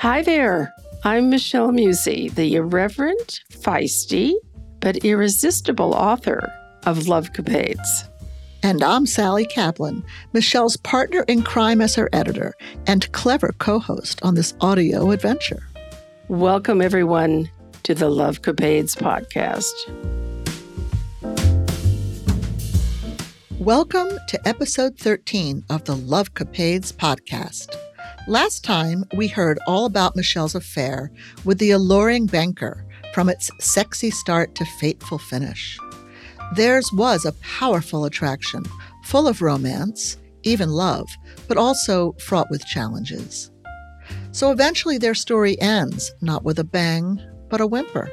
Hi there. I'm Michelle Musey, the irreverent, feisty, but irresistible author of Love Capades. And I'm Sally Kaplan, Michelle's partner in crime as her editor and clever co host on this audio adventure. Welcome, everyone, to the Love Capades podcast. Welcome to episode 13 of the Love Capades podcast. Last time, we heard all about Michelle's affair with the alluring banker from its sexy start to fateful finish. Theirs was a powerful attraction, full of romance, even love, but also fraught with challenges. So eventually their story ends, not with a bang, but a whimper.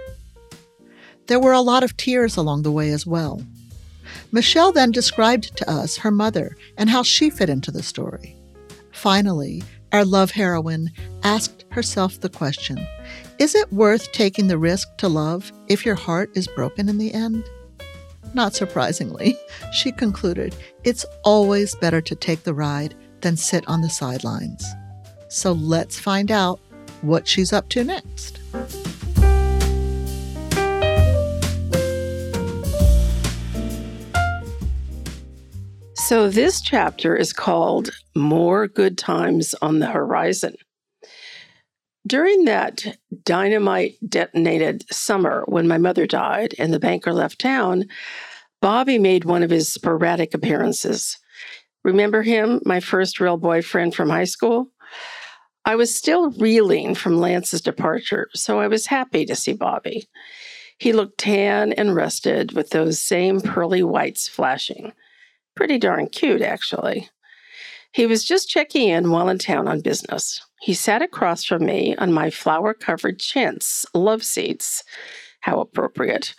There were a lot of tears along the way as well. Michelle then described to us her mother and how she fit into the story. Finally, our love heroine asked herself the question Is it worth taking the risk to love if your heart is broken in the end? Not surprisingly, she concluded, it's always better to take the ride than sit on the sidelines. So let's find out what she's up to next. So, this chapter is called More Good Times on the Horizon. During that dynamite detonated summer when my mother died and the banker left town, Bobby made one of his sporadic appearances. Remember him, my first real boyfriend from high school? I was still reeling from Lance's departure, so I was happy to see Bobby. He looked tan and rested with those same pearly whites flashing. Pretty darn cute, actually. He was just checking in while in town on business. He sat across from me on my flower covered chintz love seats. How appropriate.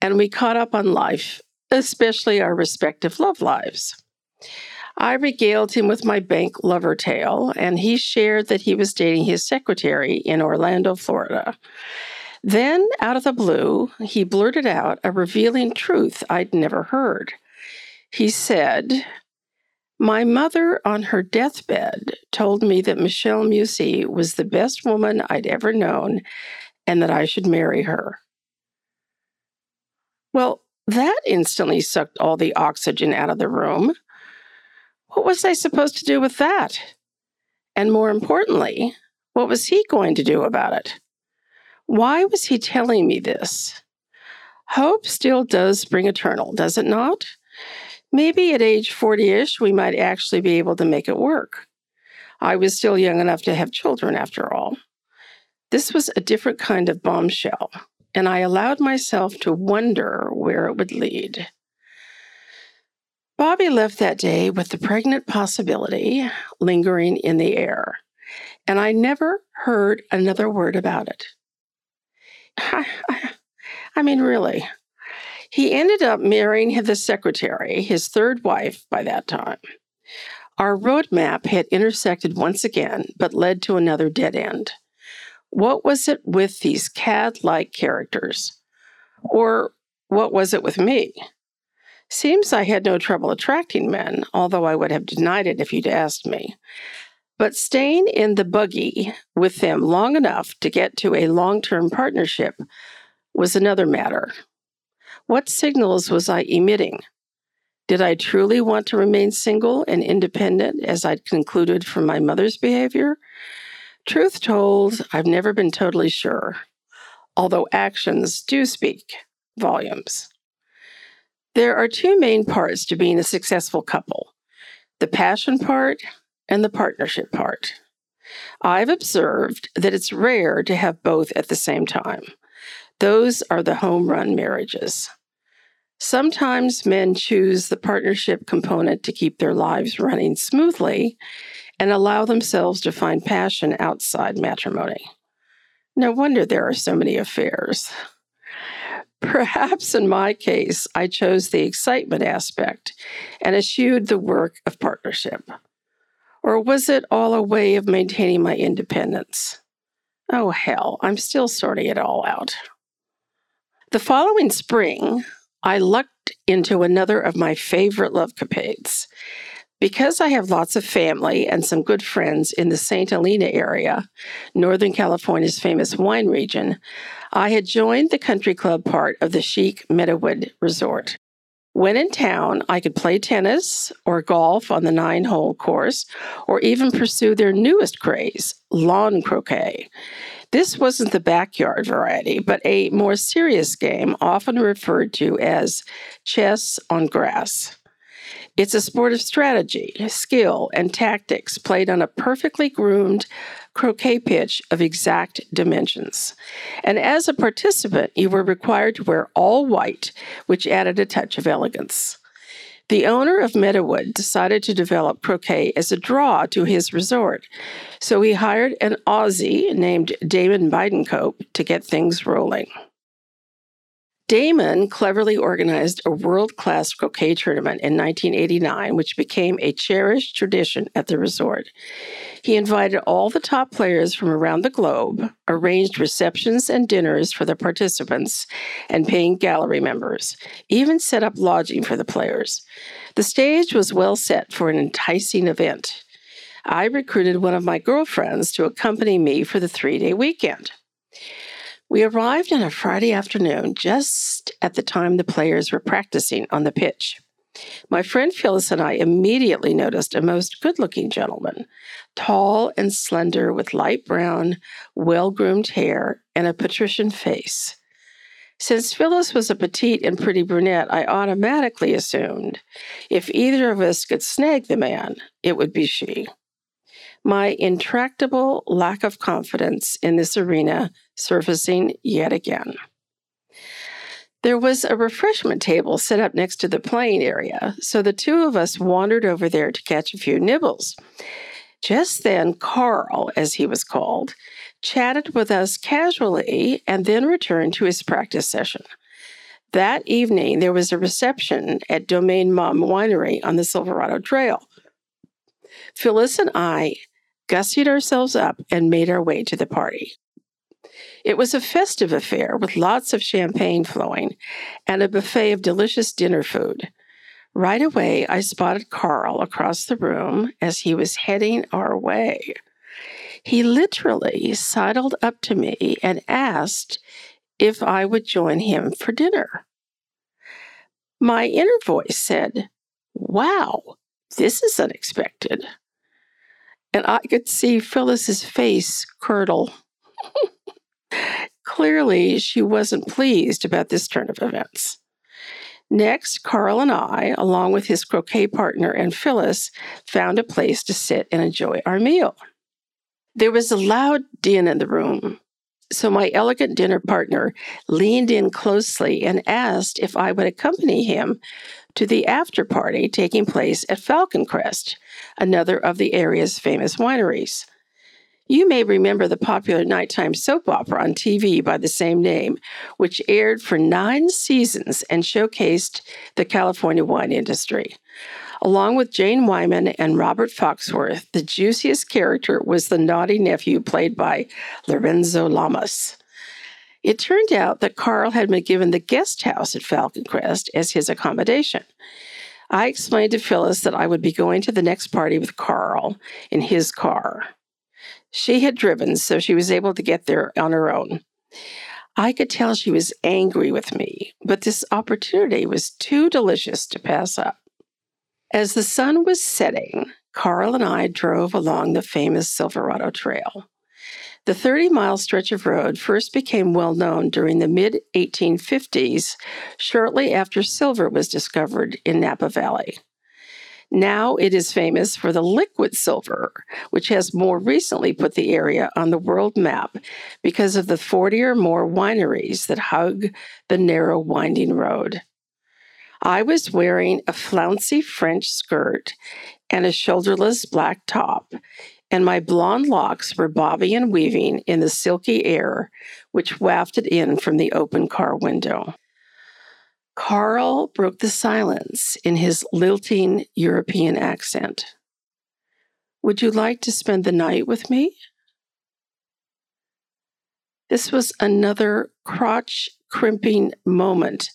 And we caught up on life, especially our respective love lives. I regaled him with my bank lover tale, and he shared that he was dating his secretary in Orlando, Florida. Then, out of the blue, he blurted out a revealing truth I'd never heard. He said, My mother on her deathbed told me that Michelle Musey was the best woman I'd ever known and that I should marry her. Well, that instantly sucked all the oxygen out of the room. What was I supposed to do with that? And more importantly, what was he going to do about it? Why was he telling me this? Hope still does spring eternal, does it not? Maybe at age 40 ish, we might actually be able to make it work. I was still young enough to have children, after all. This was a different kind of bombshell, and I allowed myself to wonder where it would lead. Bobby left that day with the pregnant possibility lingering in the air, and I never heard another word about it. I, I, I mean, really, he ended up marrying the secretary, his third wife by that time. Our roadmap had intersected once again, but led to another dead end. What was it with these cad like characters? Or what was it with me? Seems I had no trouble attracting men, although I would have denied it if you'd asked me. But staying in the buggy with them long enough to get to a long term partnership was another matter. What signals was I emitting? Did I truly want to remain single and independent as I'd concluded from my mother's behavior? Truth told, I've never been totally sure, although actions do speak volumes. There are two main parts to being a successful couple the passion part and the partnership part. I've observed that it's rare to have both at the same time. Those are the home run marriages. Sometimes men choose the partnership component to keep their lives running smoothly and allow themselves to find passion outside matrimony. No wonder there are so many affairs. Perhaps in my case, I chose the excitement aspect and eschewed the work of partnership. Or was it all a way of maintaining my independence? Oh, hell, I'm still sorting it all out. The following spring, I lucked into another of my favorite love capades. Because I have lots of family and some good friends in the St. Helena area, Northern California's famous wine region, I had joined the country club part of the chic Meadowood Resort. When in town, I could play tennis or golf on the nine hole course, or even pursue their newest craze, lawn croquet. This wasn't the backyard variety, but a more serious game, often referred to as chess on grass. It's a sport of strategy, skill, and tactics played on a perfectly groomed croquet pitch of exact dimensions. And as a participant, you were required to wear all white, which added a touch of elegance. The owner of Meadowood decided to develop croquet as a draw to his resort, so he hired an Aussie named Damon Bidencope to get things rolling. Damon cleverly organized a world class croquet tournament in 1989, which became a cherished tradition at the resort. He invited all the top players from around the globe, arranged receptions and dinners for the participants and paying gallery members, even set up lodging for the players. The stage was well set for an enticing event. I recruited one of my girlfriends to accompany me for the three day weekend. We arrived on a Friday afternoon just at the time the players were practicing on the pitch. My friend Phyllis and I immediately noticed a most good looking gentleman, tall and slender with light brown, well groomed hair and a patrician face. Since Phyllis was a petite and pretty brunette, I automatically assumed if either of us could snag the man, it would be she my intractable lack of confidence in this arena surfacing yet again. There was a refreshment table set up next to the playing area, so the two of us wandered over there to catch a few nibbles. Just then, Carl, as he was called, chatted with us casually and then returned to his practice session. That evening, there was a reception at Domaine Mumm Winery on the Silverado Trail. Phyllis and I gussied ourselves up, and made our way to the party. It was a festive affair with lots of champagne flowing and a buffet of delicious dinner food. Right away, I spotted Carl across the room as he was heading our way. He literally sidled up to me and asked if I would join him for dinner. My inner voice said, Wow, this is unexpected and I could see Phyllis's face curdle. Clearly, she wasn't pleased about this turn of events. Next, Carl and I, along with his croquet partner and Phyllis, found a place to sit and enjoy our meal. There was a loud din in the room, so my elegant dinner partner leaned in closely and asked if I would accompany him to the after party taking place at Falcon Crest, another of the area's famous wineries. You may remember the popular nighttime soap opera on TV by the same name, which aired for nine seasons and showcased the California wine industry. Along with Jane Wyman and Robert Foxworth, the juiciest character was the naughty nephew played by Lorenzo Lamas. It turned out that Carl had been given the guest house at Falcon Crest as his accommodation. I explained to Phyllis that I would be going to the next party with Carl in his car. She had driven, so she was able to get there on her own. I could tell she was angry with me, but this opportunity was too delicious to pass up. As the sun was setting, Carl and I drove along the famous Silverado Trail. The 30 mile stretch of road first became well known during the mid 1850s, shortly after silver was discovered in Napa Valley. Now it is famous for the liquid silver, which has more recently put the area on the world map because of the 40 or more wineries that hug the narrow, winding road. I was wearing a flouncy French skirt and a shoulderless black top and my blonde locks were bobbing and weaving in the silky air which wafted in from the open car window. Carl broke the silence in his lilting European accent. Would you like to spend the night with me? This was another crotch crimping moment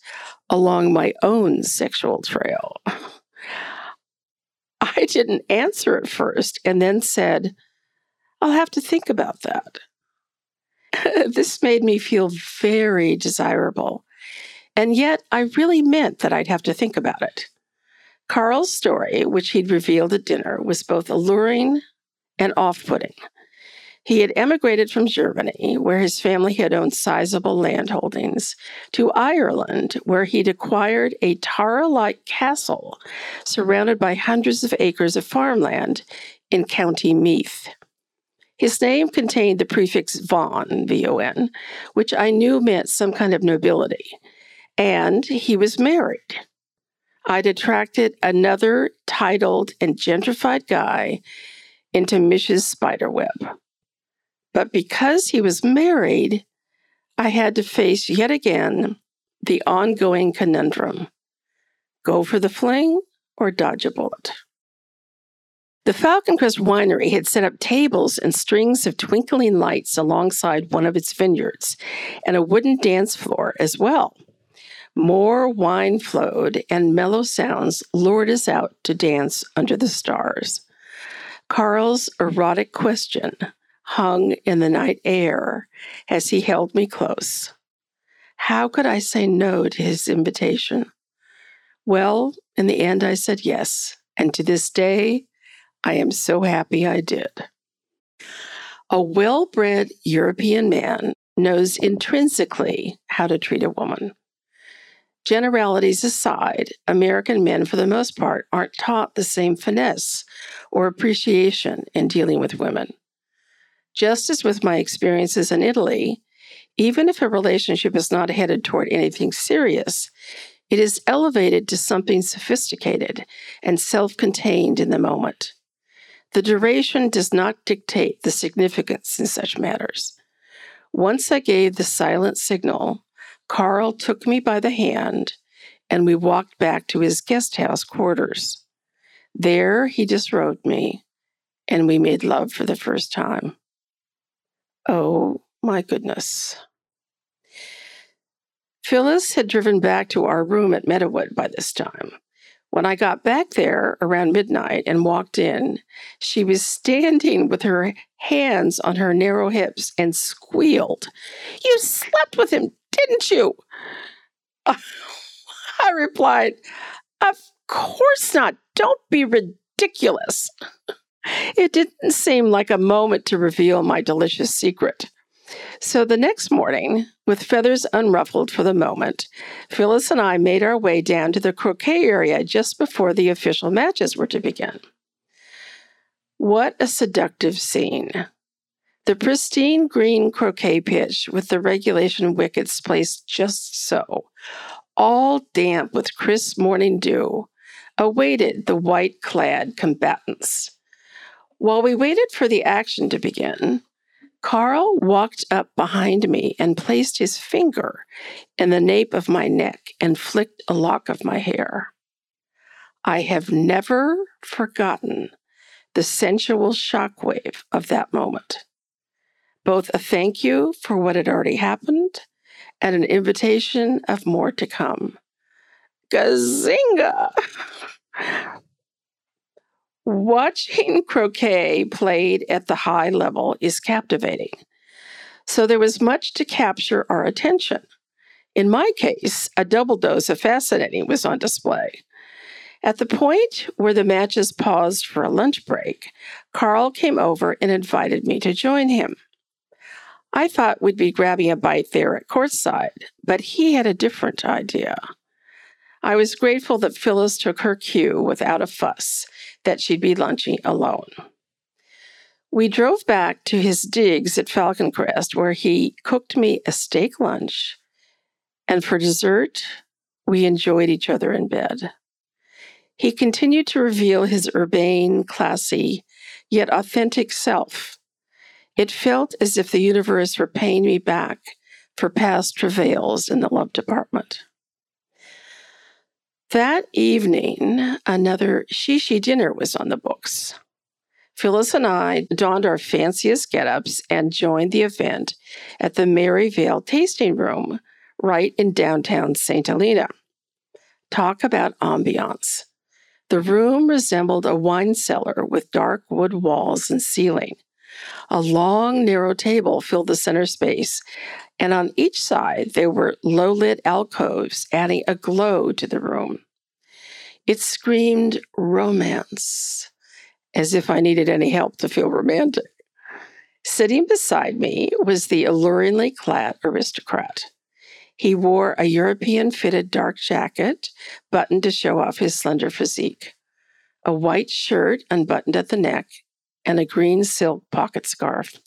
along my own sexual trail. I didn't answer at first and then said, I'll have to think about that. this made me feel very desirable. And yet, I really meant that I'd have to think about it. Carl's story, which he'd revealed at dinner, was both alluring and off putting. He had emigrated from Germany, where his family had owned sizable land holdings, to Ireland, where he'd acquired a Tara like castle surrounded by hundreds of acres of farmland in County Meath. His name contained the prefix von, V O N, which I knew meant some kind of nobility, and he was married. I'd attracted another titled and gentrified guy into Mish's spiderweb. But because he was married, I had to face yet again the ongoing conundrum go for the fling or dodge a bullet. The Falcon Crest Winery had set up tables and strings of twinkling lights alongside one of its vineyards and a wooden dance floor as well. More wine flowed and mellow sounds lured us out to dance under the stars. Carl's erotic question hung in the night air as he held me close. How could I say no to his invitation? Well, in the end, I said yes, and to this day, I am so happy I did. A well bred European man knows intrinsically how to treat a woman. Generalities aside, American men, for the most part, aren't taught the same finesse or appreciation in dealing with women. Just as with my experiences in Italy, even if a relationship is not headed toward anything serious, it is elevated to something sophisticated and self contained in the moment. The duration does not dictate the significance in such matters. Once I gave the silent signal, Carl took me by the hand and we walked back to his guest house quarters. There he disrobed me and we made love for the first time. Oh my goodness. Phyllis had driven back to our room at Meadowood by this time. When I got back there around midnight and walked in, she was standing with her hands on her narrow hips and squealed, You slept with him, didn't you? I replied, Of course not. Don't be ridiculous. It didn't seem like a moment to reveal my delicious secret. So the next morning, with feathers unruffled for the moment, Phyllis and I made our way down to the croquet area just before the official matches were to begin. What a seductive scene! The pristine green croquet pitch with the regulation wickets placed just so, all damp with crisp morning dew, awaited the white clad combatants. While we waited for the action to begin, Carl walked up behind me and placed his finger in the nape of my neck and flicked a lock of my hair. I have never forgotten the sensual shockwave of that moment. Both a thank you for what had already happened and an invitation of more to come. Gazinga! Watching croquet played at the high level is captivating. So there was much to capture our attention. In my case, a double dose of fascinating was on display. At the point where the matches paused for a lunch break, Carl came over and invited me to join him. I thought we'd be grabbing a bite there at courtside, but he had a different idea. I was grateful that Phyllis took her cue without a fuss that she'd be lunching alone. We drove back to his digs at Falcon Crest, where he cooked me a steak lunch, and for dessert, we enjoyed each other in bed. He continued to reveal his urbane, classy, yet authentic self. It felt as if the universe were paying me back for past travails in the love department. That evening, another shishi dinner was on the books. Phyllis and I donned our fanciest get ups and joined the event at the Merryvale Tasting Room right in downtown St. Helena. Talk about ambiance. The room resembled a wine cellar with dark wood walls and ceiling. A long, narrow table filled the center space, and on each side there were low lit alcoves adding a glow to the room. It screamed romance, as if I needed any help to feel romantic. Sitting beside me was the alluringly clad aristocrat. He wore a European fitted dark jacket, buttoned to show off his slender physique, a white shirt unbuttoned at the neck, and a green silk pocket scarf.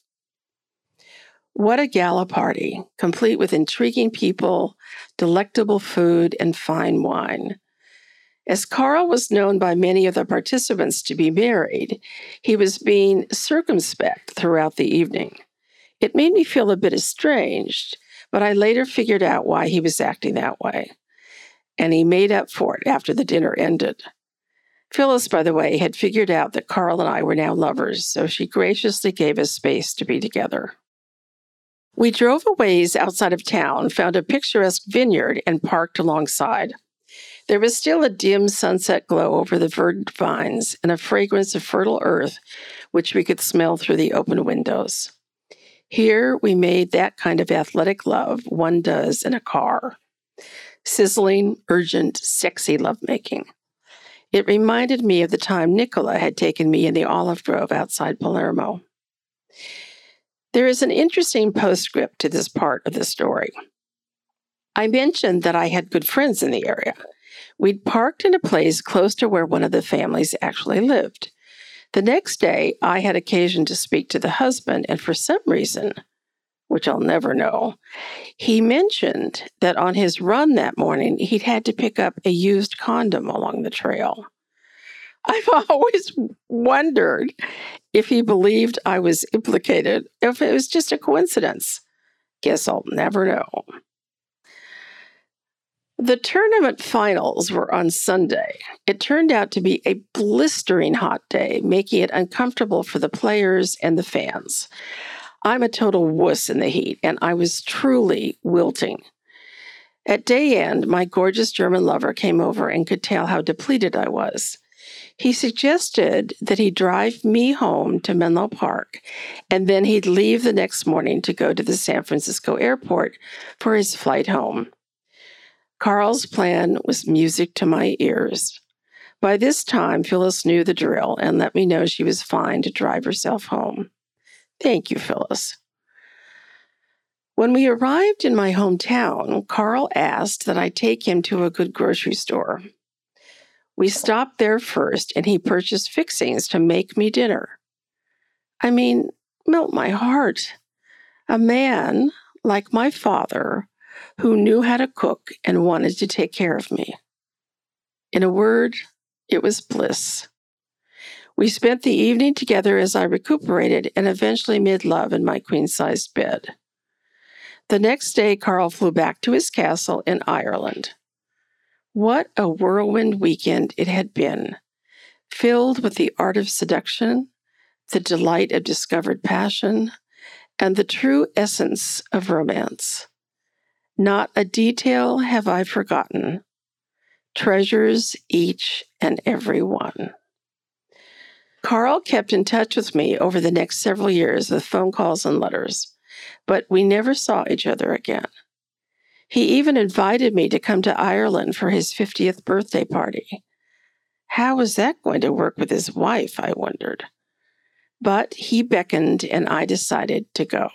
What a gala party, complete with intriguing people, delectable food, and fine wine. As Carl was known by many of the participants to be married, he was being circumspect throughout the evening. It made me feel a bit estranged, but I later figured out why he was acting that way. And he made up for it after the dinner ended. Phyllis, by the way, had figured out that Carl and I were now lovers, so she graciously gave us space to be together. We drove a ways outside of town, found a picturesque vineyard, and parked alongside. There was still a dim sunset glow over the verdant vines and a fragrance of fertile earth, which we could smell through the open windows. Here we made that kind of athletic love one does in a car sizzling, urgent, sexy lovemaking. It reminded me of the time Nicola had taken me in the olive grove outside Palermo. There is an interesting postscript to this part of the story. I mentioned that I had good friends in the area. We'd parked in a place close to where one of the families actually lived. The next day, I had occasion to speak to the husband, and for some reason, which I'll never know, he mentioned that on his run that morning, he'd had to pick up a used condom along the trail. I've always wondered if he believed I was implicated, if it was just a coincidence. Guess I'll never know. The tournament finals were on Sunday. It turned out to be a blistering hot day, making it uncomfortable for the players and the fans. I'm a total wuss in the heat, and I was truly wilting. At day end, my gorgeous German lover came over and could tell how depleted I was. He suggested that he drive me home to Menlo Park, and then he'd leave the next morning to go to the San Francisco airport for his flight home. Carl's plan was music to my ears. By this time, Phyllis knew the drill and let me know she was fine to drive herself home. Thank you, Phyllis. When we arrived in my hometown, Carl asked that I take him to a good grocery store. We stopped there first, and he purchased fixings to make me dinner. I mean, melt my heart. A man like my father who knew how to cook and wanted to take care of me. In a word, it was bliss. We spent the evening together as I recuperated and eventually made love in my queen sized bed. The next day, Carl flew back to his castle in Ireland. What a whirlwind weekend it had been, filled with the art of seduction, the delight of discovered passion, and the true essence of romance. Not a detail have I forgotten. Treasures each and every one. Carl kept in touch with me over the next several years with phone calls and letters, but we never saw each other again. He even invited me to come to Ireland for his 50th birthday party. How was that going to work with his wife, I wondered. But he beckoned and I decided to go.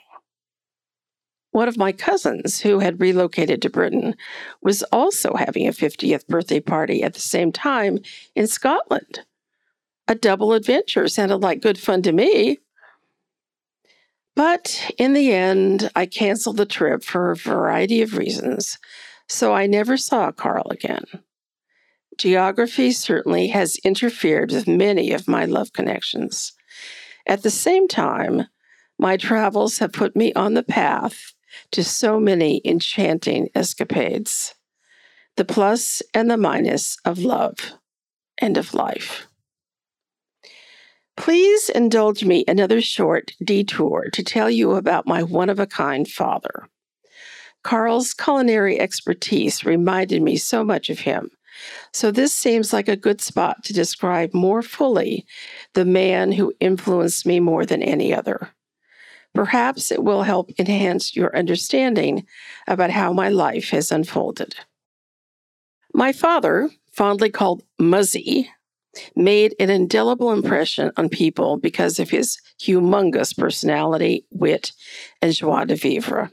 One of my cousins, who had relocated to Britain, was also having a 50th birthday party at the same time in Scotland. A double adventure sounded like good fun to me. But in the end, I canceled the trip for a variety of reasons, so I never saw Carl again. Geography certainly has interfered with many of my love connections. At the same time, my travels have put me on the path to so many enchanting escapades. The plus and the minus of love and of life. Please indulge me another short detour to tell you about my one of a kind father. Carl's culinary expertise reminded me so much of him, So this seems like a good spot to describe more fully the man who influenced me more than any other. Perhaps it will help enhance your understanding about how my life has unfolded. My father, fondly called Muzzy, made an indelible impression on people because of his humongous personality, wit, and joie de vivre.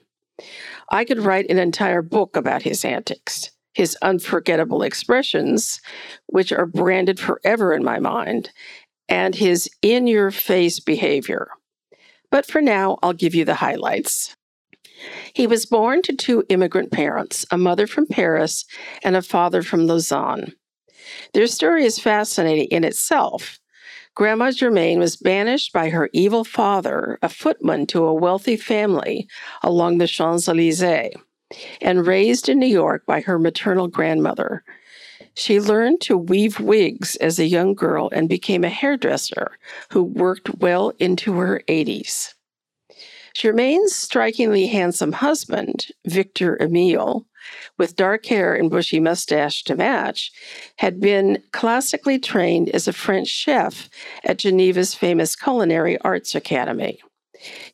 I could write an entire book about his antics, his unforgettable expressions, which are branded forever in my mind, and his in your face behavior. But for now, I'll give you the highlights. He was born to two immigrant parents, a mother from Paris and a father from Lausanne. Their story is fascinating in itself. Grandma Germaine was banished by her evil father, a footman to a wealthy family along the Champs Elysees, and raised in New York by her maternal grandmother. She learned to weave wigs as a young girl and became a hairdresser who worked well into her 80s. Germaine's strikingly handsome husband, Victor Emile, with dark hair and bushy mustache to match, had been classically trained as a French chef at Geneva's famous Culinary Arts Academy.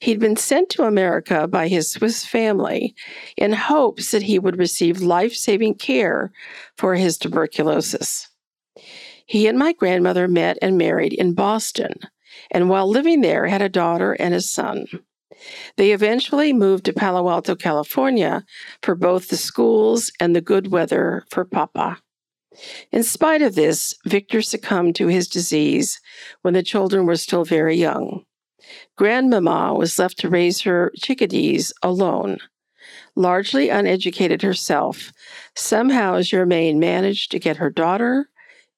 He'd been sent to America by his Swiss family in hopes that he would receive life saving care for his tuberculosis. He and my grandmother met and married in Boston, and while living there, had a daughter and a son. They eventually moved to Palo Alto, California for both the schools and the good weather for Papa. In spite of this, Victor succumbed to his disease when the children were still very young. Grandmama was left to raise her chickadees alone. Largely uneducated herself, somehow Germaine managed to get her daughter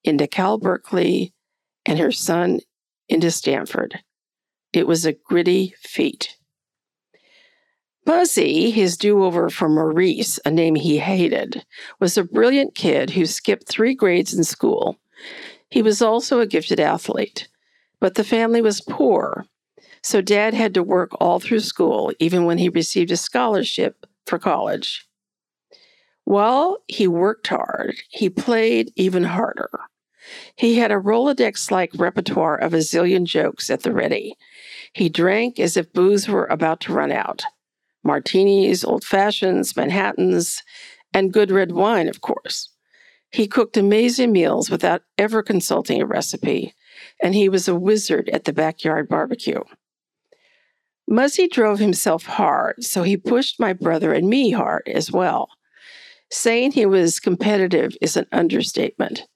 into Cal Berkeley and her son into Stanford. It was a gritty feat. Buzzy, his do over for Maurice, a name he hated, was a brilliant kid who skipped three grades in school. He was also a gifted athlete, but the family was poor, so dad had to work all through school, even when he received a scholarship for college. While he worked hard, he played even harder. He had a Rolodex like repertoire of a zillion jokes at the ready. He drank as if booze were about to run out martinis, old fashions, Manhattans, and good red wine, of course. He cooked amazing meals without ever consulting a recipe, and he was a wizard at the backyard barbecue. Muzzy drove himself hard, so he pushed my brother and me hard as well. Saying he was competitive is an understatement.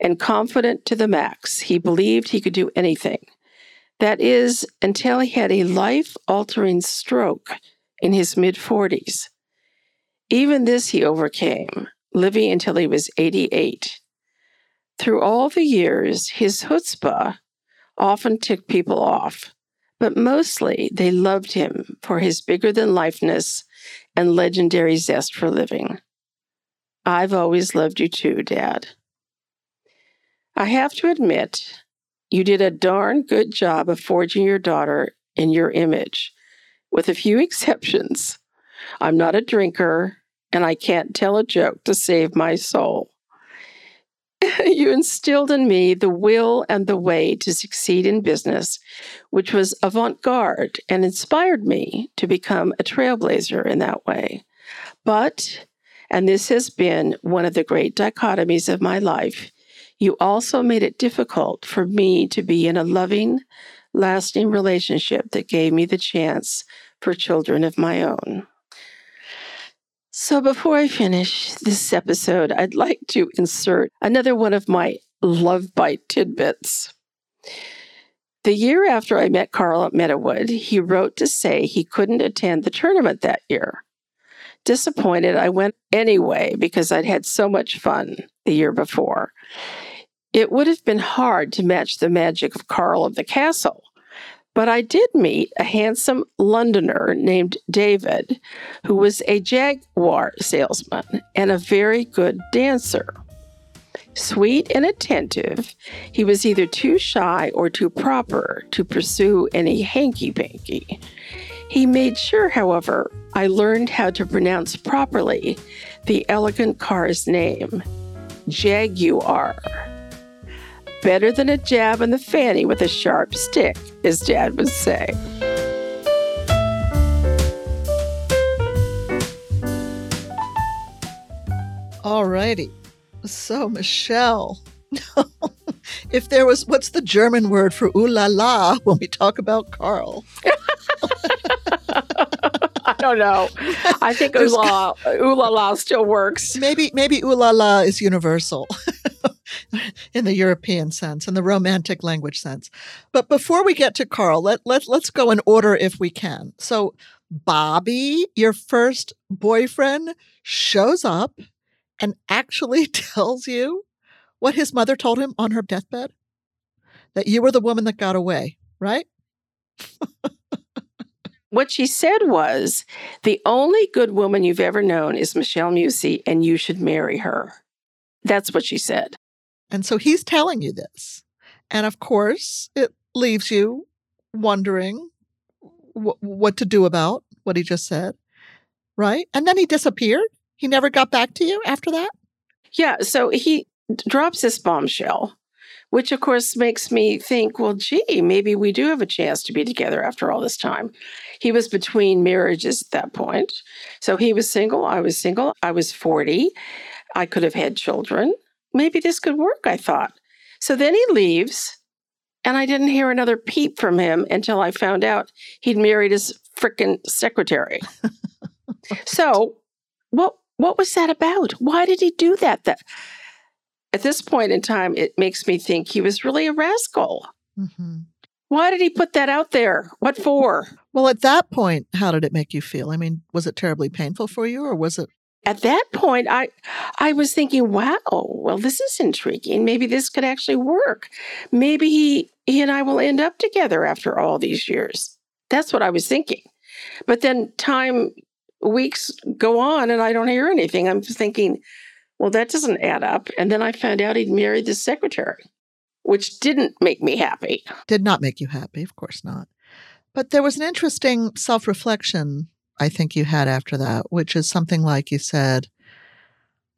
And confident to the max, he believed he could do anything. That is, until he had a life altering stroke in his mid 40s. Even this he overcame, living until he was 88. Through all the years, his chutzpah often ticked people off, but mostly they loved him for his bigger than lifeness and legendary zest for living. I've always loved you too, Dad. I have to admit, you did a darn good job of forging your daughter in your image with a few exceptions. I'm not a drinker, and I can't tell a joke to save my soul. you instilled in me the will and the way to succeed in business, which was avant garde and inspired me to become a trailblazer in that way. But, and this has been one of the great dichotomies of my life, you also made it difficult for me to be in a loving, lasting relationship that gave me the chance for children of my own. So, before I finish this episode, I'd like to insert another one of my love bite tidbits. The year after I met Carl at Meadowood, he wrote to say he couldn't attend the tournament that year. Disappointed, I went anyway because I'd had so much fun the year before. It would have been hard to match the magic of Carl of the Castle, but I did meet a handsome Londoner named David, who was a Jaguar salesman and a very good dancer. Sweet and attentive, he was either too shy or too proper to pursue any hanky panky. He made sure, however, I learned how to pronounce properly the elegant car's name, jaguar. Better than a jab in the fanny with a sharp stick, as Dad would say. All righty. So, Michelle, if there was, what's the German word for ooh la la when we talk about Carl? I don't know. I think ooh la, ooh la la still works. Maybe, maybe ooh la la is universal in the European sense, in the romantic language sense. But before we get to Carl, let, let, let's go in order if we can. So, Bobby, your first boyfriend, shows up and actually tells you what his mother told him on her deathbed that you were the woman that got away, right? what she said was the only good woman you've ever known is Michelle Musey, and you should marry her. That's what she said. And so he's telling you this. And of course, it leaves you wondering wh- what to do about what he just said, right? And then he disappeared. He never got back to you after that? Yeah. So he drops this bombshell, which of course makes me think, well, gee, maybe we do have a chance to be together after all this time. He was between marriages at that point. So he was single. I was single. I was 40. I could have had children. Maybe this could work, I thought. So then he leaves, and I didn't hear another peep from him until I found out he'd married his frickin' secretary. so, what what was that about? Why did he do that? That at this point in time, it makes me think he was really a rascal. Mm-hmm. Why did he put that out there? What for? Well, at that point, how did it make you feel? I mean, was it terribly painful for you, or was it? At that point, I I was thinking, wow, well, this is intriguing. Maybe this could actually work. Maybe he he and I will end up together after all these years. That's what I was thinking. But then time weeks go on and I don't hear anything. I'm thinking, well, that doesn't add up. And then I found out he'd married the secretary, which didn't make me happy. Did not make you happy, of course not. But there was an interesting self reflection I think you had after that, which is something like you said,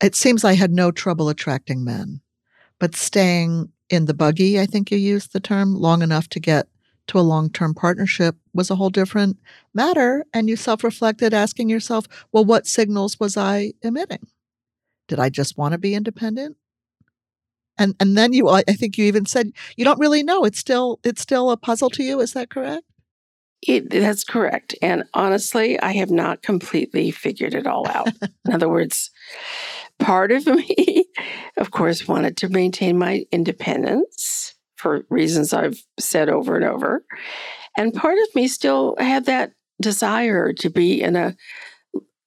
it seems I had no trouble attracting men, but staying in the buggy, I think you used the term, long enough to get to a long term partnership was a whole different matter. And you self reflected, asking yourself, well, what signals was I emitting? Did I just want to be independent? And and then you I think you even said you don't really know. It's still it's still a puzzle to you. Is that correct? It, that's correct. And honestly, I have not completely figured it all out. In other words, part of me, of course, wanted to maintain my independence for reasons I've said over and over. And part of me still had that desire to be in a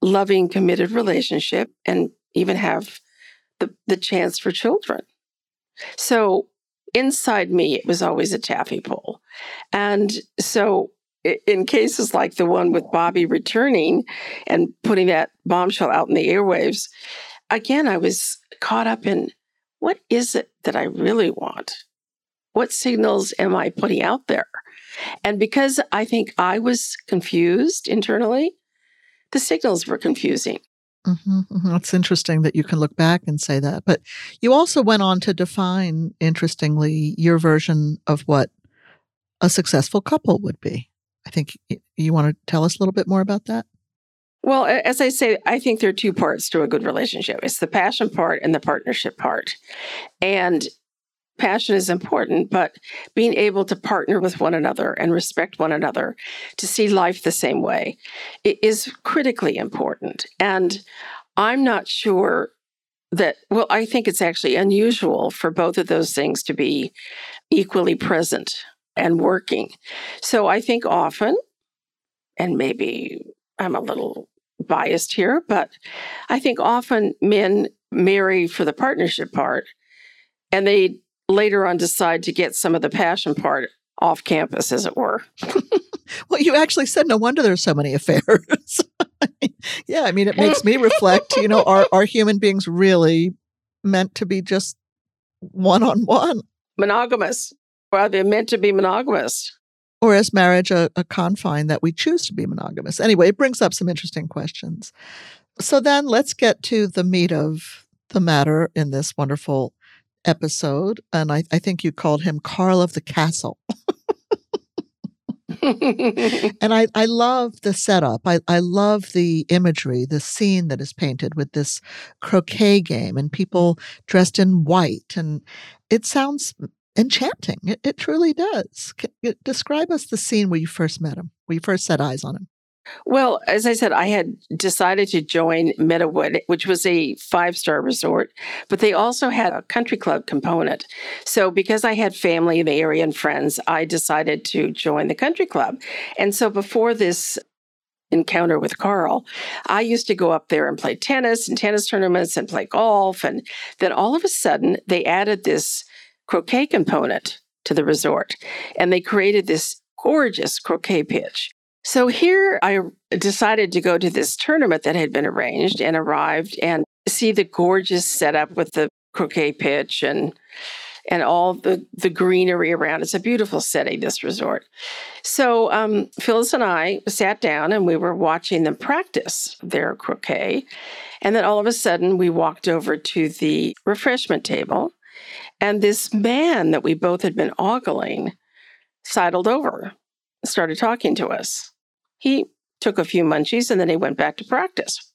loving, committed relationship and even have the, the chance for children. So inside me, it was always a taffy pull. And so in cases like the one with Bobby returning and putting that bombshell out in the airwaves, again, I was caught up in what is it that I really want? what signals am I putting out there? And because I think I was confused internally, the signals were confusing. Mm-hmm, mm-hmm. It's interesting that you can look back and say that. But you also went on to define, interestingly, your version of what a successful couple would be. I think you want to tell us a little bit more about that? Well, as I say, I think there are two parts to a good relationship it's the passion part and the partnership part. And passion is important, but being able to partner with one another and respect one another to see life the same way is critically important. And I'm not sure that, well, I think it's actually unusual for both of those things to be equally present and working. So I think often, and maybe I'm a little biased here, but I think often men marry for the partnership part and they later on decide to get some of the passion part off campus, as it were. well, you actually said no wonder there's so many affairs. yeah, I mean, it makes me reflect. You know, are are human beings really meant to be just one on one? Monogamous. Well, they're meant to be monogamous. Or is marriage a, a confine that we choose to be monogamous? Anyway, it brings up some interesting questions. So then let's get to the meat of the matter in this wonderful episode. And I, I think you called him Carl of the Castle. and I, I love the setup. I, I love the imagery, the scene that is painted with this croquet game and people dressed in white. And it sounds enchanting. It, it truly does. Uh, describe us the scene where you first met him, where you first set eyes on him. Well, as I said, I had decided to join Meadowood, which was a five star resort, but they also had a country club component. So, because I had family in the area and friends, I decided to join the country club. And so, before this encounter with Carl, I used to go up there and play tennis and tennis tournaments and play golf. And then all of a sudden, they added this croquet component to the resort and they created this gorgeous croquet pitch. So here I decided to go to this tournament that had been arranged and arrived and see the gorgeous setup with the croquet pitch and and all the the greenery around. It's a beautiful setting, this resort. So um, Phyllis and I sat down and we were watching them practice their croquet, and then all of a sudden we walked over to the refreshment table, and this man that we both had been ogling sidled over, started talking to us. He took a few munchies and then he went back to practice.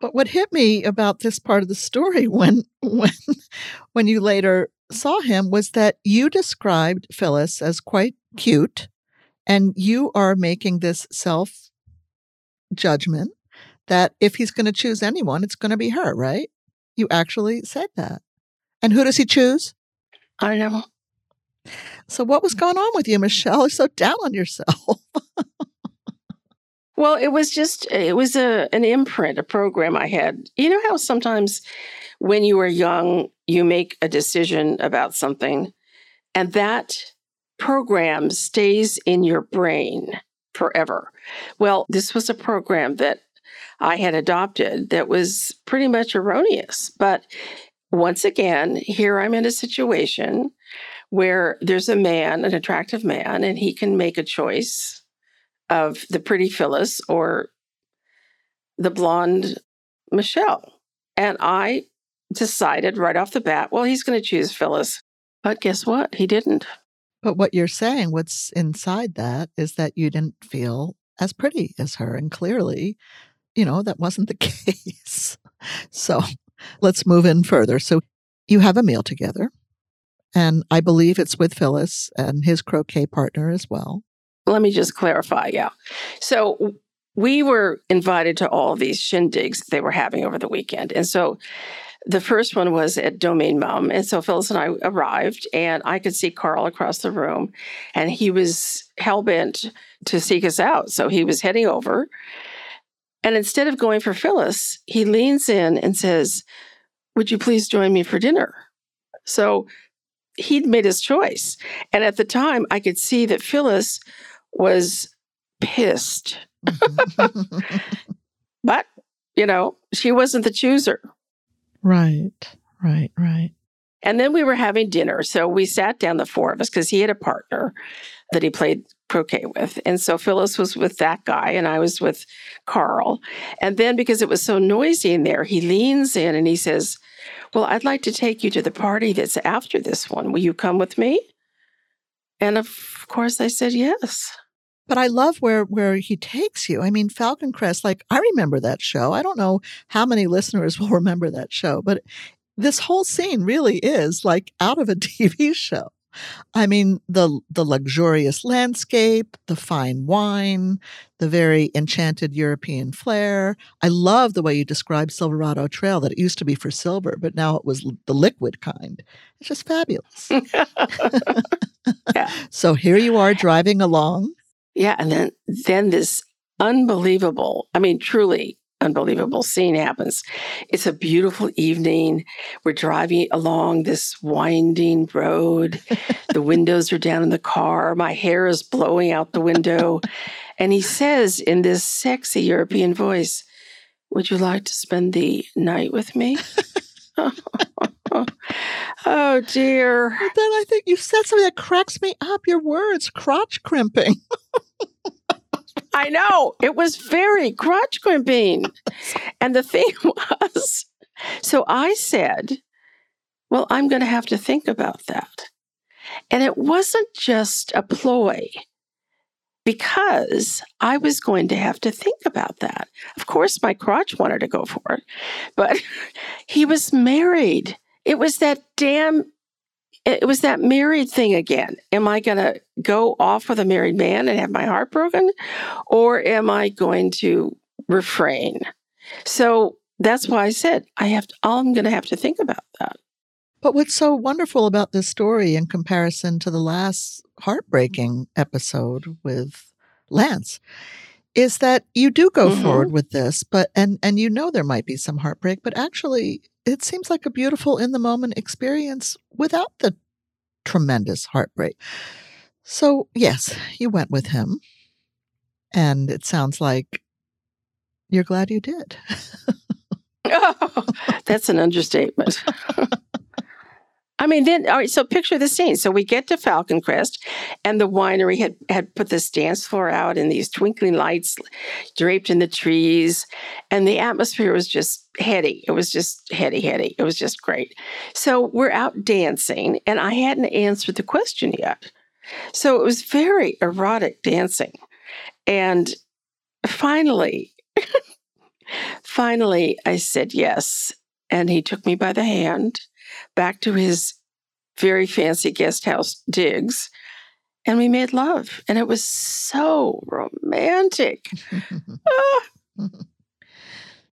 But what hit me about this part of the story when when when you later saw him was that you described Phyllis as quite cute and you are making this self judgment that if he's going to choose anyone it's going to be her, right? You actually said that. And who does he choose? I know. So what was going on with you, Michele? You're so down on yourself. Well, it was just it was a an imprint, a program I had. You know how sometimes when you are young, you make a decision about something and that program stays in your brain forever. Well, this was a program that I had adopted that was pretty much erroneous, but once again, here I'm in a situation where there's a man, an attractive man, and he can make a choice of the pretty Phyllis or the blonde Michele. And I decided right off the bat, well, he's going to choose Phyllis. But guess what? He didn't. But what you're saying, what's inside that, is that you didn't feel as pretty as her. And clearly, you know, that wasn't the case. so let's move in further. So you have a meal together. And I believe it's with Phyllis and his croquet partner as well let me just clarify. Yeah. So we were invited to all these shindigs they were having over the weekend. And so the first one was at Domaine Mumm. And so Phyllis and I arrived, and I could see Carl across the room, and he was hell bent to seek us out. So he was heading over. And instead of going for Phyllis, he leans in and says, Would you please join me for dinner? So he'd made his choice. And at the time, I could see that Phyllis was pissed. Mm-hmm. but, you know, she wasn't the chooser. Right, right, right. And then we were having dinner. So we sat down, the four of us, because he had a partner that he played croquet with. And so Phyllis was with that guy, and I was with Carl. And then because it was so noisy in there, he leans in and he says, Well, I'd like to take you to the party that's after this one. Will you come with me? And of course, I said yes. But I love where where he takes you. I mean, Falcon Crest, like I remember that show. I don't know how many listeners will remember that show, but this whole scene really is like out of a TV show. I mean, the the luxurious landscape, the fine wine, the very enchanted European flair. I love the way you describe Silverado Trail that it used to be for silver, but now it was the liquid kind. It's just fabulous. yeah. So here you are driving along yeah, and then then this unbelievable, I mean truly unbelievable scene happens. It's a beautiful evening. We're driving along this winding road. the windows are down in the car. My hair is blowing out the window. and he says in this sexy European voice, Would you like to spend the night with me? oh dear. But then I think you said something that cracks me up. Your words, crotch crimping. I know. It was very crotch crimping. And the thing was, So I said, Well, I'm going to have to think about that. And it wasn't just a ploy because I was going to have to think about that. Of course, my crotch wanted to go for it, but he was married. It was that damn, it was that married thing again. Am I going to go off with a married man and have my heart broken? Or am I going to refrain? So that's why I said I have to, I'm going to have to think about that. But what's so wonderful about this story in comparison to the last heartbreaking episode with Lance is that you do go mm-hmm. forward with this, but and and you know there might be some heartbreak, but actually it seems like a beautiful in the moment experience without the tremendous heartbreak. So, yes, you went with him. And it sounds like you're glad you did. oh, that's an understatement. I mean, then, all right, so picture the scene. So we get to Falcon Crest, and the winery had, had put this dance floor out and these twinkling lights draped in the trees, and the atmosphere was just heady. It was just heady, heady. It was just great. So we're out dancing, and I hadn't answered the question yet. So it was very erotic dancing. And finally, finally, I said yes. And he took me by the hand back to his very fancy guest house digs and we made love and it was so romantic. Ah.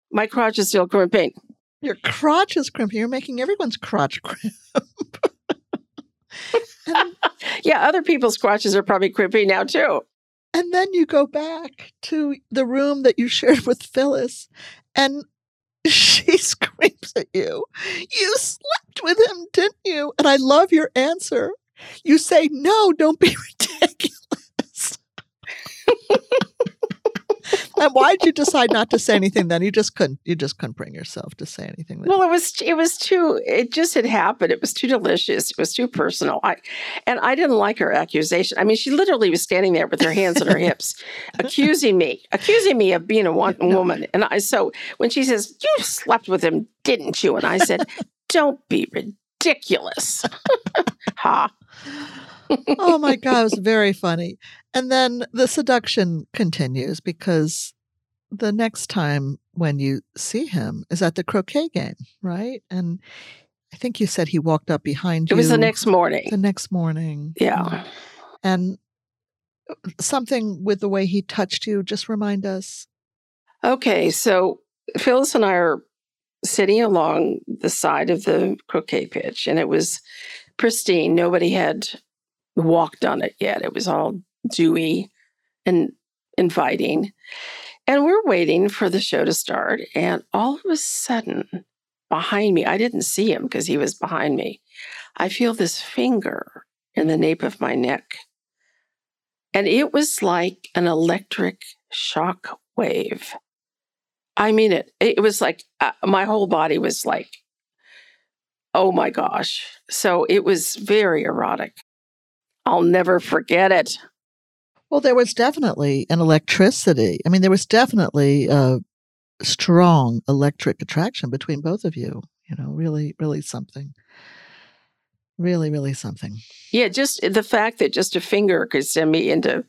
my crotch is still crimping your crotch is crimping you're making everyone's crotch crimp yeah other people's crotches are probably crimping now too. And then you go back to the room that you shared with phyllis and she screams at you. You slept with him, didn't you? And I love your answer. You say, no, don't be ridiculous. and why did you decide not to say anything then? You just couldn't. You just couldn't bring yourself to say anything. Then. Well, it was. It was too. It just had happened. It was too delicious. It was too personal. I, and I didn't like her accusation. I mean, she literally was standing there with her hands on her hips, accusing me, accusing me of being a one, woman. And I. So when she says, "You slept with him, didn't you?" and I said, "Don't be ridiculous." ha. oh my God, it was very funny. And then the seduction continues because the next time when you see him is at the croquet game, right? And I think you said he walked up behind you. It was the next morning. The next morning. Yeah. And uh, something with the way he touched you, just remind us. Okay. So Phyllis and I are sitting along the side of the croquet pitch, and it was pristine. Nobody had walked on it yet. It was all dewy and inviting. And we're waiting for the show to start. And all of a sudden, behind me, I didn't see him because he was behind me. I feel this finger in the nape of my neck. And it was like an electric shock wave. I mean it. It was like uh, my whole body was like, oh my gosh. So it was very erotic. I'll never forget it. Well, there was definitely an electricity. I mean, there was definitely a strong electric attraction between both of you. You know, really, really something. Really, really something. Yeah, just the fact that just a finger could send me into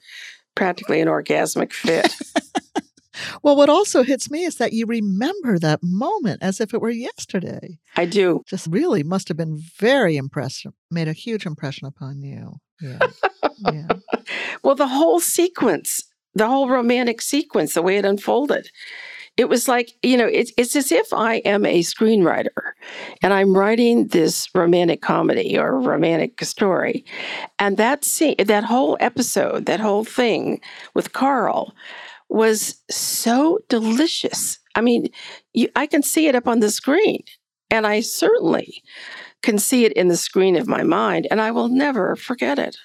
practically an orgasmic fit. well, what also hits me is that you remember that moment as if it were yesterday. I do. Just really must have been very impressive, made a huge impression upon you. Yeah. yeah. well, the whole sequence, the whole romantic sequence, the way it unfolded, it was like, you know, it's, it's as if I am a screenwriter and I'm writing this romantic comedy or romantic story. And that scene, that whole episode, that whole thing with Carl was so delicious. I mean, you, I can see it up on the screen. And I certainly can see it in the screen of my mind, and I will never forget it.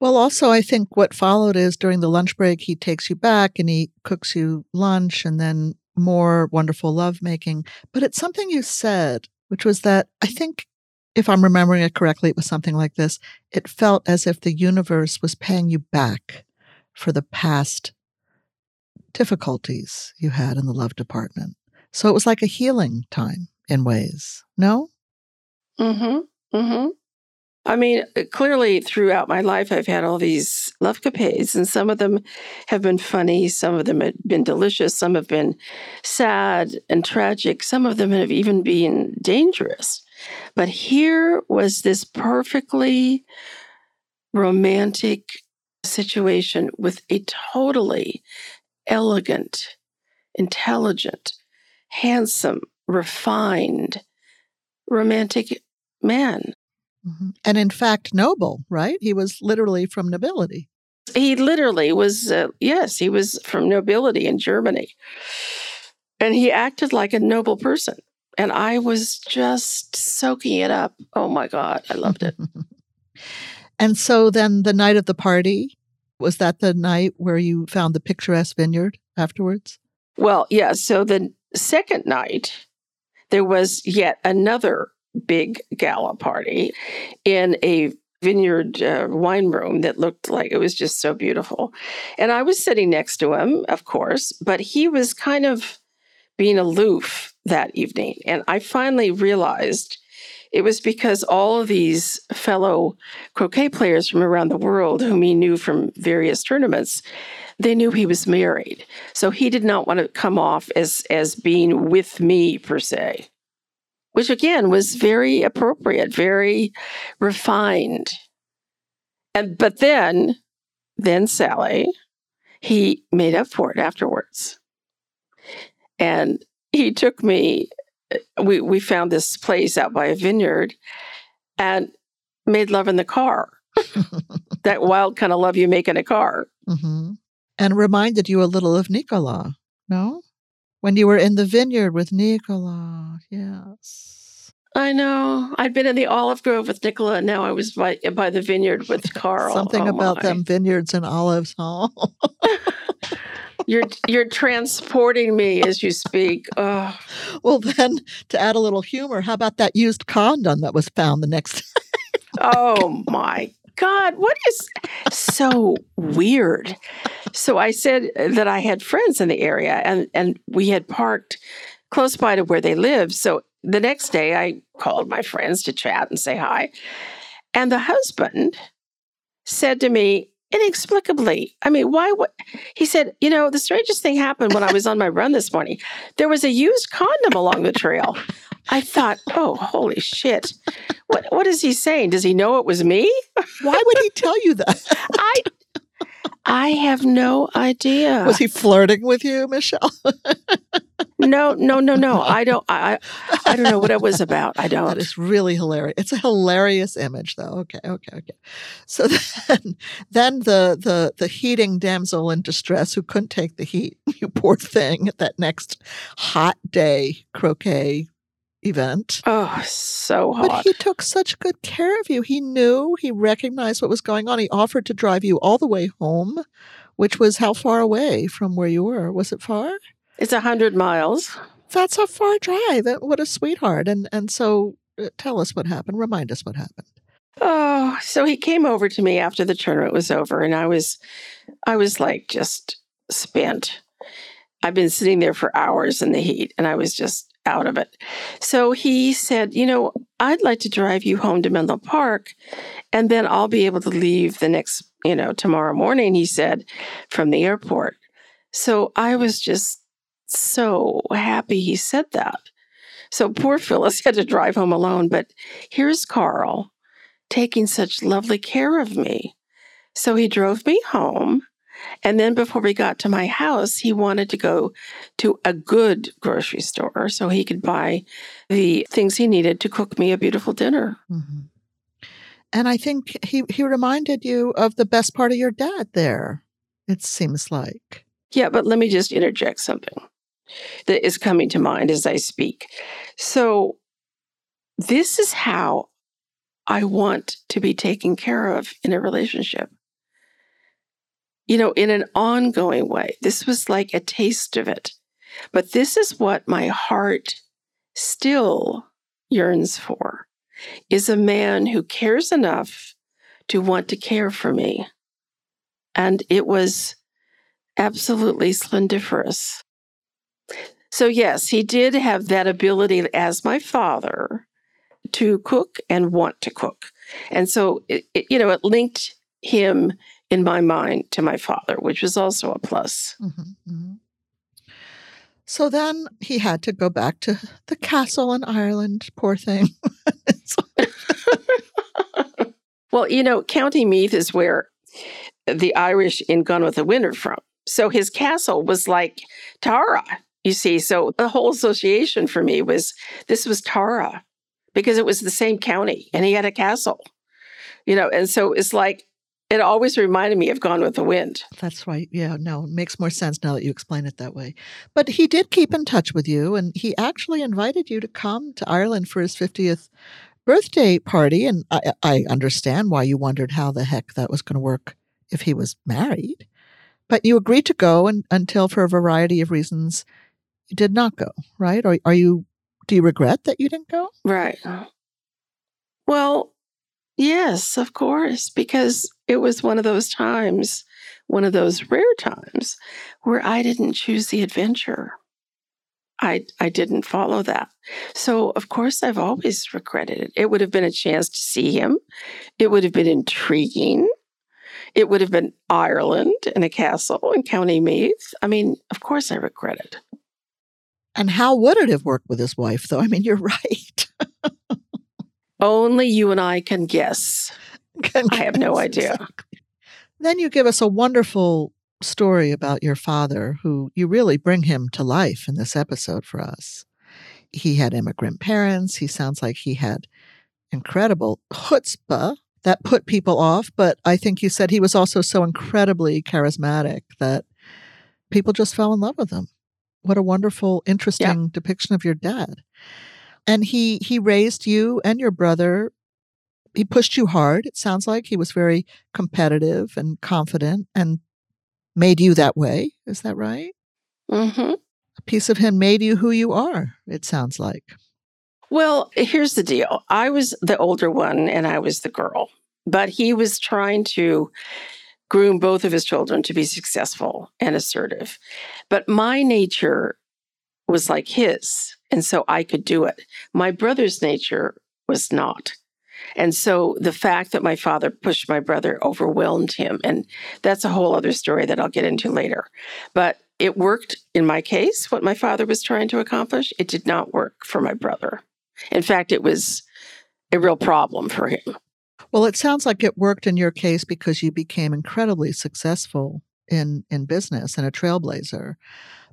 Well, also, I think what followed is during the lunch break, he takes you back and he cooks you lunch and then more wonderful lovemaking. But it's something you said, which was that I think, if I'm remembering it correctly, it was something like this it felt as if the universe was paying you back for the past difficulties you had in the love department. So it was like a healing time in ways. No? Mm-hmm. Mm-hmm. I mean, uh, clearly throughout my life, I've had all these love capes, and some of them have been funny, some of them have been delicious, some have been sad and tragic, some of them have even been dangerous. But here was this perfectly romantic situation with a totally elegant, intelligent, handsome, refined, romantic man. Mm-hmm. And in fact, noble, right? He was literally from nobility. He literally was, uh, yes, he was from nobility in Germany. And he acted like a noble person. And I was just soaking it up. Oh my God, I loved it. and so then the night of the party, was that the night where you found the picturesque vineyard afterwards? Well, yeah. So the second night, there was yet another big gala party in a vineyard uh, wine room that looked like it was just so beautiful. And I was sitting next to him, of course, but he was kind of being aloof that evening. And I finally realized it was because all of these fellow croquet players from around the world, whom he knew from various tournaments, they knew he was married. So he did not want to come off as, as being with me per se which again was very appropriate, very refined. And but then, then Sally, he made up for it afterwards. And he took me, we, we found this place out by a vineyard and made love in the car. that wild kind of love you make in a car. Mm-hmm. And reminded you a little of Nicola, no? when you were in the vineyard with Nicola. Yes. I know. I'd been in the olive grove with Nicola, and now I was by by the vineyard with Carl. Something oh, about my. them vineyards and olives, huh? you're you're transporting me as you speak. Oh. Well, then to add a little humor, how about that used condom that was found the next? oh my God, what is so weird? So I said that I had friends in the area and, and we had parked close by to where they lived. So the next day I called my friends to chat and say hi. And the husband said to me, inexplicably, I mean, why would he said, you know, the strangest thing happened when I was on my run this morning. There was a used condom along the trail. I thought, oh, holy shit. What what is he saying? Does he know it was me? Why would he tell you that? I I have no idea. Was he flirting with you, Michele? no, no, no, no. I don't I I don't know what it was about. I don't. That is really hilarious. It's a hilarious image though. Okay, okay, okay. So then then the the the heating damsel in distress who couldn't take the heat, you poor thing, at that next hot day croquet event. Oh, so hot. But he took such good care of you. He knew, he recognized what was going on. He offered to drive you all the way home, which was how far away from where you were? Was it far? It's a hundred miles. That's a far drive. What a sweetheart. And and so uh, tell us what happened. Remind us what happened. Oh, so he came over to me after the tournament was over and I was I was like just spent. I've been sitting there for hours in the heat and I was just out of it. So he said, You know, I'd like to drive you home to Menlo Park, and then I'll be able to leave the next, you know, tomorrow morning, he said, from the airport. So I was just so happy he said that. So poor Phyllis had to drive home alone, but here's Carl taking such lovely care of me. So he drove me home and then before we got to my house, he wanted to go to a good grocery store so he could buy the things he needed to cook me a beautiful dinner. Mm-hmm. And I think he, he reminded you of the best part of your dad there, it seems like. Yeah, but let me just interject something that is coming to mind as I speak. So, this is how I want to be taken care of in a relationship you know, in an ongoing way. This was like a taste of it. But this is what my heart still yearns for is a man who cares enough to want to care for me. And it was absolutely splendiferous. So, yes, he did have that ability as my father to cook and want to cook. And so, it, it, you know, it linked him in my mind to my father, which was also a plus. Mm-hmm, mm-hmm. So then he had to go back to the castle in Ireland, poor thing. well, you know, County Meath is where the Irish in Gone with the Wind are from. So his castle was like Tara, you see. So the whole association for me was this was Tara because it was the same county and he had a castle, you know. And so it's like it always reminded me of Gone with the Wind. That's right. Yeah, no, it makes more sense now that you explain it that way. But he did keep in touch with you, and he actually invited you to come to Ireland for his 50th birthday party. And I, I understand why you wondered how the heck that was going to work if he was married. But you agreed to go and, until, for a variety of reasons, you did not go, right? Or are you, do you regret that you didn't go? Right. Well, Yes, of course, because it was one of those times, one of those rare times where I didn't choose the adventure. I I didn't follow that. So of course I've always regretted it. It would have been a chance to see him. It would have been intriguing. It would have been Ireland and a castle in County Meath. I mean, of course I regret it. And how would it have worked with his wife though? I mean, you're right. Only you and I can guess. Can I have no idea. Exactly. Then you give us a wonderful story about your father, who you really bring him to life in this episode for us. He had immigrant parents. He sounds like he had incredible chutzpah that put people off. But I think you said he was also so incredibly charismatic that people just fell in love with him. What a wonderful, interesting yeah. depiction of your dad and he he raised you and your brother he pushed you hard it sounds like he was very competitive and confident and made you that way is that right mm-hmm. a piece of him made you who you are it sounds like well here's the deal i was the older one and i was the girl but he was trying to groom both of his children to be successful and assertive but my nature was like his and so I could do it. My brother's nature was not. And so the fact that my father pushed my brother overwhelmed him. And that's a whole other story that I'll get into later. But it worked in my case, what my father was trying to accomplish. It did not work for my brother. In fact, it was a real problem for him. Well, it sounds like it worked in your case because you became incredibly successful in, in business and a trailblazer.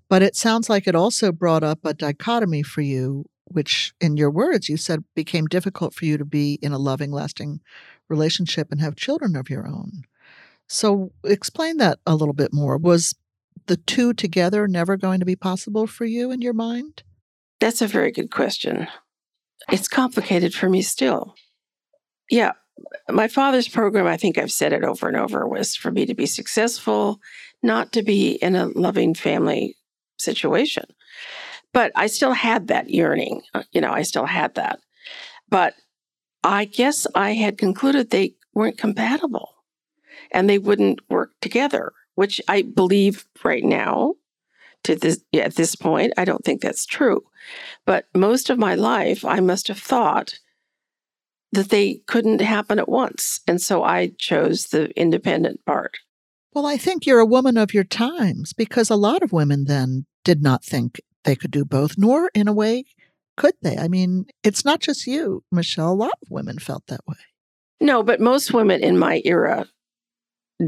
But it sounds like it also brought up a dichotomy for you, which, in your words, you said became difficult for you to be in a loving, lasting relationship and have children of your own. So, explain that a little bit more. Was the two together never going to be possible for you in your mind? That's a very good question. It's complicated for me still. Yeah, my father's program, I think I've said it over and over, was for me to be successful, not to be in a loving family situation. But I still had that yearning. Uh, you know, I still had that. But I guess I had concluded they weren't compatible and they wouldn't work together, which I believe right now to this at this point I don't think that's true. But most of my life I must have thought that they couldn't happen at once. And so I chose the independent part. Well, I think you're a woman of your times because a lot of women then did not think they could do both, nor in a way could they. I mean, it's not just you, Michele. A lot of women felt that way. No, but most women in my era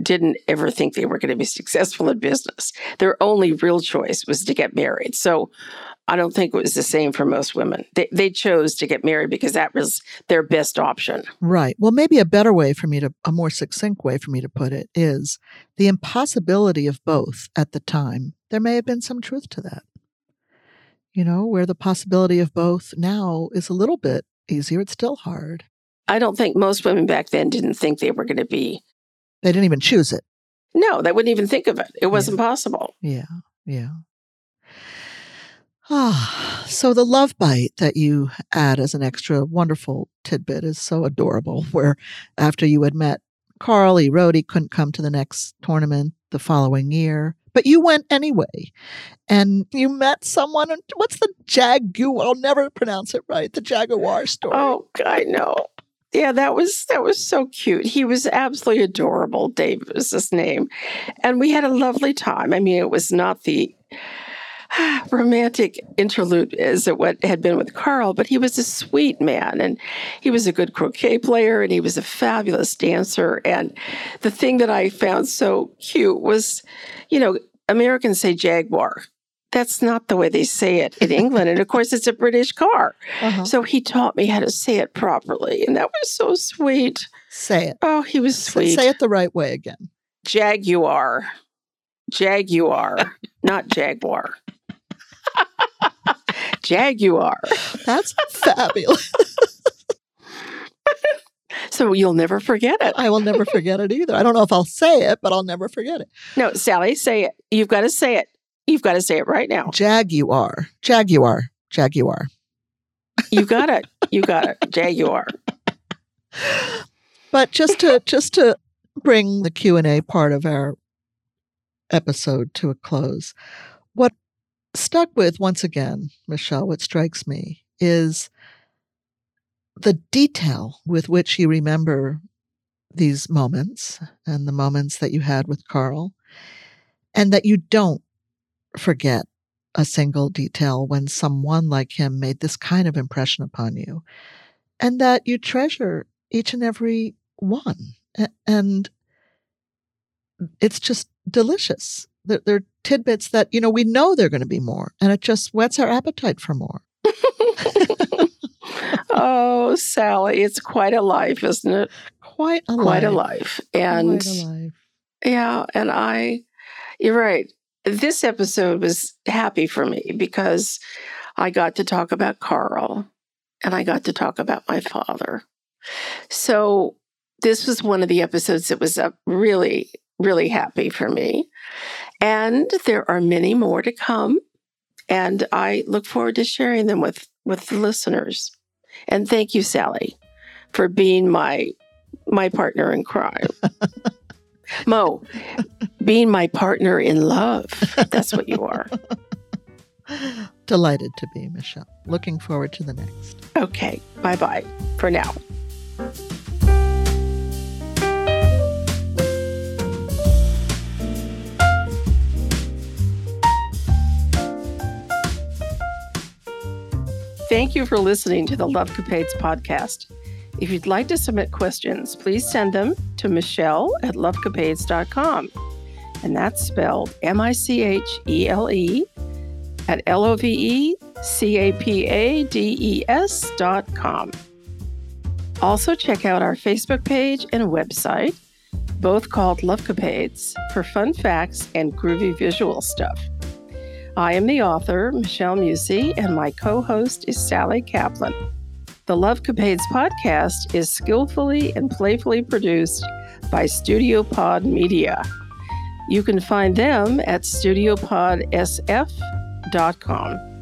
didn't ever think they were going to be successful in business. Their only real choice was to get married. So I don't think it was the same for most women. They, they chose to get married because that was their best option. Right. Well, maybe a better way for me to, a more succinct way for me to put it is the impossibility of both at the time. There may have been some truth to that. You know, where the possibility of both now is a little bit easier, it's still hard. I don't think most women back then didn't think they were going to be. They didn't even choose it. No, they wouldn't even think of it. It wasn't yeah. possible. Yeah. Yeah. Ah, so the love bite that you add as an extra wonderful tidbit is so adorable. Where after you had met Carl, he wrote he couldn't come to the next tournament the following year, but you went anyway. And you met someone. What's the Jaguar? I'll never pronounce it right. The Jaguar story. Oh, I know. Yeah, that was that was so cute. He was absolutely adorable. Dave was his name, and we had a lovely time. I mean, it was not the romantic interlude as it what had been with Carl, but he was a sweet man and he was a good croquet player and he was a fabulous dancer. And the thing that I found so cute was, you know, Americans say Jaguar. That's not the way they say it in England. and of course, it's a British car. Uh-huh. So he taught me how to say it properly. And that was so sweet. Say it. Oh, he was sweet. Say it the right way again. Jaguar. Jaguar, not Jaguar. Jaguar. That's fabulous. so you'll never forget it. I will never forget it either. I don't know if I'll say it, but I'll never forget it. No, Sally, say it. You've got to say it. You've got to say it right now. Jaguar. Jaguar. Jaguar. You got it. You got it. Jaguar. But just to just to bring the Q&A part of our episode to a close. Stuck with once again, Michele, what strikes me is the detail with which you remember these moments and the moments that you had with Carl, and that you don't forget a single detail when someone like him made this kind of impression upon you, and that you treasure each and every one. And it's just delicious. They're, they're tidbits that, you know, we know they're going to be more, and it just whets our appetite for more. oh, Sally, it's quite a life, isn't it? Quite a quite life. a life. And quite a life. yeah, and I, you're right. This episode was happy for me because I got to talk about Carl and I got to talk about my father. So this was one of the episodes that was really really happy for me. And there are many more to come. And I look forward to sharing them with, with the listeners. And thank you, Sally, for being my my partner in crime. Mo, being my partner in love. That's what you are. Delighted to be, Michele. Looking forward to the next. Okay. Bye bye for now. Thank you for listening to the Love Capades podcast. If you'd like to submit questions, please send them to Michele at lovecapades.com. And that's spelled M I C H E L E at L O V E C A P A D E S dot com. Also, check out our Facebook page and website, both called Love Capades, for fun facts and groovy visual stuff. I am the author, Michele Musi, and my co host is Sally Kaplan. The Love Capades podcast is skillfully and playfully produced by Studio Pod Media. You can find them at studiopodsf.com.